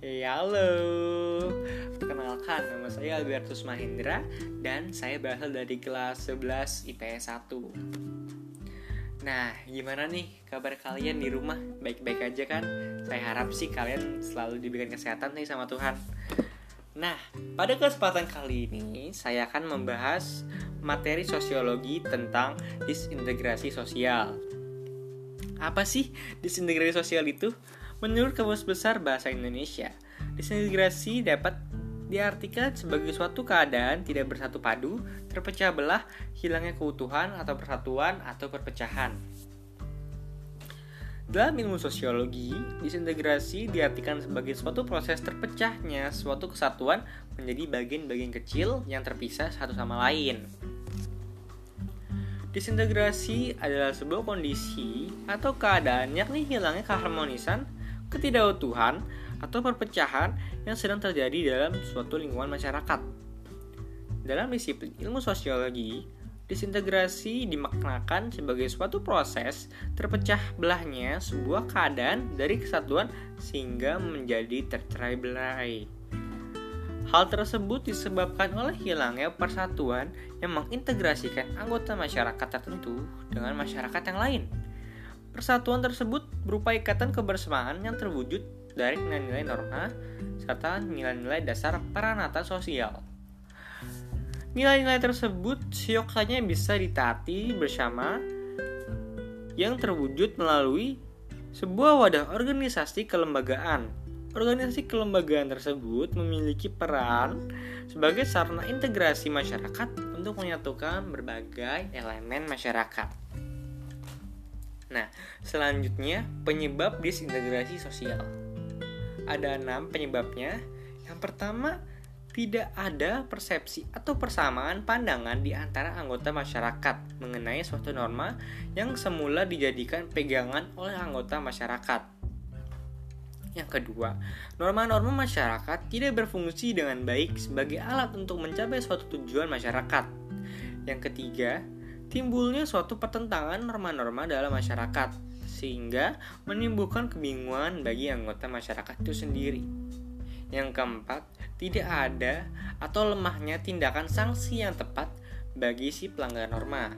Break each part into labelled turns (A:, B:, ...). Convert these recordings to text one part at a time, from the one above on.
A: Hey, halo, perkenalkan nama saya Albertus Mahindra dan saya berasal dari kelas 11 IPS 1 Nah, gimana nih kabar kalian di rumah? Baik-baik aja kan? Saya harap sih kalian selalu diberikan kesehatan nih sama Tuhan Nah, pada kesempatan kali ini saya akan membahas materi sosiologi tentang disintegrasi sosial Apa sih disintegrasi sosial itu? Menurut Kamus Besar Bahasa Indonesia, disintegrasi dapat diartikan sebagai suatu keadaan tidak bersatu padu, terpecah belah, hilangnya keutuhan atau persatuan atau perpecahan. Dalam ilmu sosiologi, disintegrasi diartikan sebagai suatu proses terpecahnya suatu kesatuan menjadi bagian-bagian kecil yang terpisah satu sama lain. Disintegrasi adalah sebuah kondisi atau keadaan yakni hilangnya keharmonisan, ketidakutuhan, atau perpecahan yang sedang terjadi dalam suatu lingkungan masyarakat. Dalam disiplin ilmu sosiologi, disintegrasi dimaknakan sebagai suatu proses terpecah belahnya sebuah keadaan dari kesatuan sehingga menjadi tercerai berai. Hal tersebut disebabkan oleh hilangnya persatuan yang mengintegrasikan anggota masyarakat tertentu dengan masyarakat yang lain. Persatuan tersebut berupa ikatan kebersamaan yang terwujud dari nilai-nilai norma serta nilai-nilai dasar peranata sosial. Nilai-nilai tersebut sioksanya bisa ditaati bersama yang terwujud melalui sebuah wadah organisasi kelembagaan. Organisasi kelembagaan tersebut memiliki peran sebagai sarana integrasi masyarakat untuk menyatukan berbagai elemen masyarakat. Nah, selanjutnya penyebab disintegrasi sosial ada enam penyebabnya. Yang pertama, tidak ada persepsi atau persamaan pandangan di antara anggota masyarakat mengenai suatu norma yang semula dijadikan pegangan oleh anggota masyarakat. Yang kedua, norma-norma masyarakat tidak berfungsi dengan baik sebagai alat untuk mencapai suatu tujuan masyarakat. Yang ketiga, timbulnya suatu pertentangan norma-norma dalam masyarakat sehingga menimbulkan kebingungan bagi anggota masyarakat itu sendiri. Yang keempat, tidak ada atau lemahnya tindakan sanksi yang tepat bagi si pelanggar norma.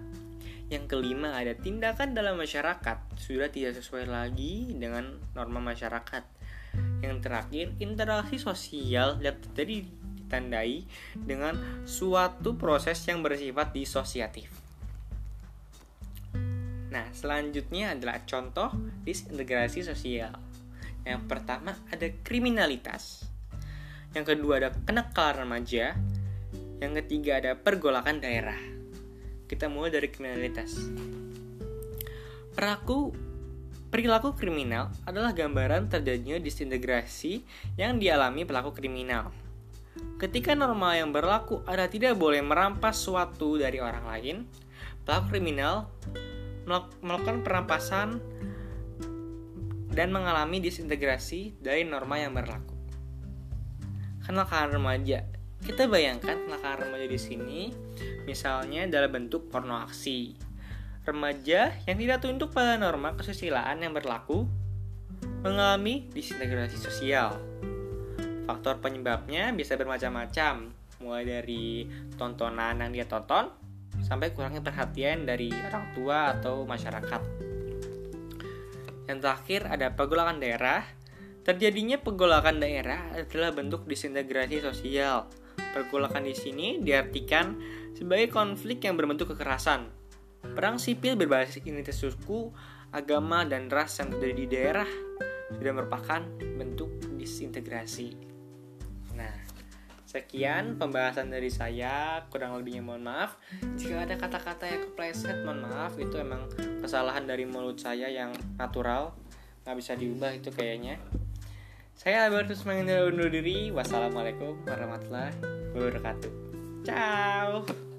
A: Yang kelima, ada tindakan dalam masyarakat sudah tidak sesuai lagi dengan norma masyarakat. Yang terakhir, interaksi sosial dapat terjadi ditandai dengan suatu proses yang bersifat disosiatif. Nah, selanjutnya adalah contoh disintegrasi sosial. Yang pertama ada kriminalitas. Yang kedua ada kenakalan remaja. Yang ketiga ada pergolakan daerah. Kita mulai dari kriminalitas. Peraku perilaku kriminal adalah gambaran terjadinya disintegrasi yang dialami pelaku kriminal. Ketika norma yang berlaku ada tidak boleh merampas suatu dari orang lain, pelaku kriminal melakukan perampasan dan mengalami disintegrasi dari norma yang berlaku. Kenakalan remaja. Kita bayangkan kenakalan remaja di sini misalnya dalam bentuk porno aksi. Remaja yang tidak tunduk pada norma kesusilaan yang berlaku mengalami disintegrasi sosial. Faktor penyebabnya bisa bermacam-macam, mulai dari tontonan yang dia tonton, sampai kurangnya perhatian dari orang tua atau masyarakat. Yang terakhir ada pergolakan daerah. Terjadinya pergolakan daerah adalah bentuk disintegrasi sosial. Pergolakan di sini diartikan sebagai konflik yang berbentuk kekerasan. Perang sipil berbasis identitas suku, agama, dan ras yang terjadi di daerah sudah merupakan bentuk disintegrasi. Sekian pembahasan dari saya, kurang lebihnya mohon maaf. Jika ada kata-kata yang kepleset, mohon maaf. Itu emang kesalahan dari mulut saya yang natural, nggak bisa diubah itu kayaknya. Saya Albertus Mengendara undur diri. Wassalamualaikum warahmatullahi wabarakatuh. Ciao.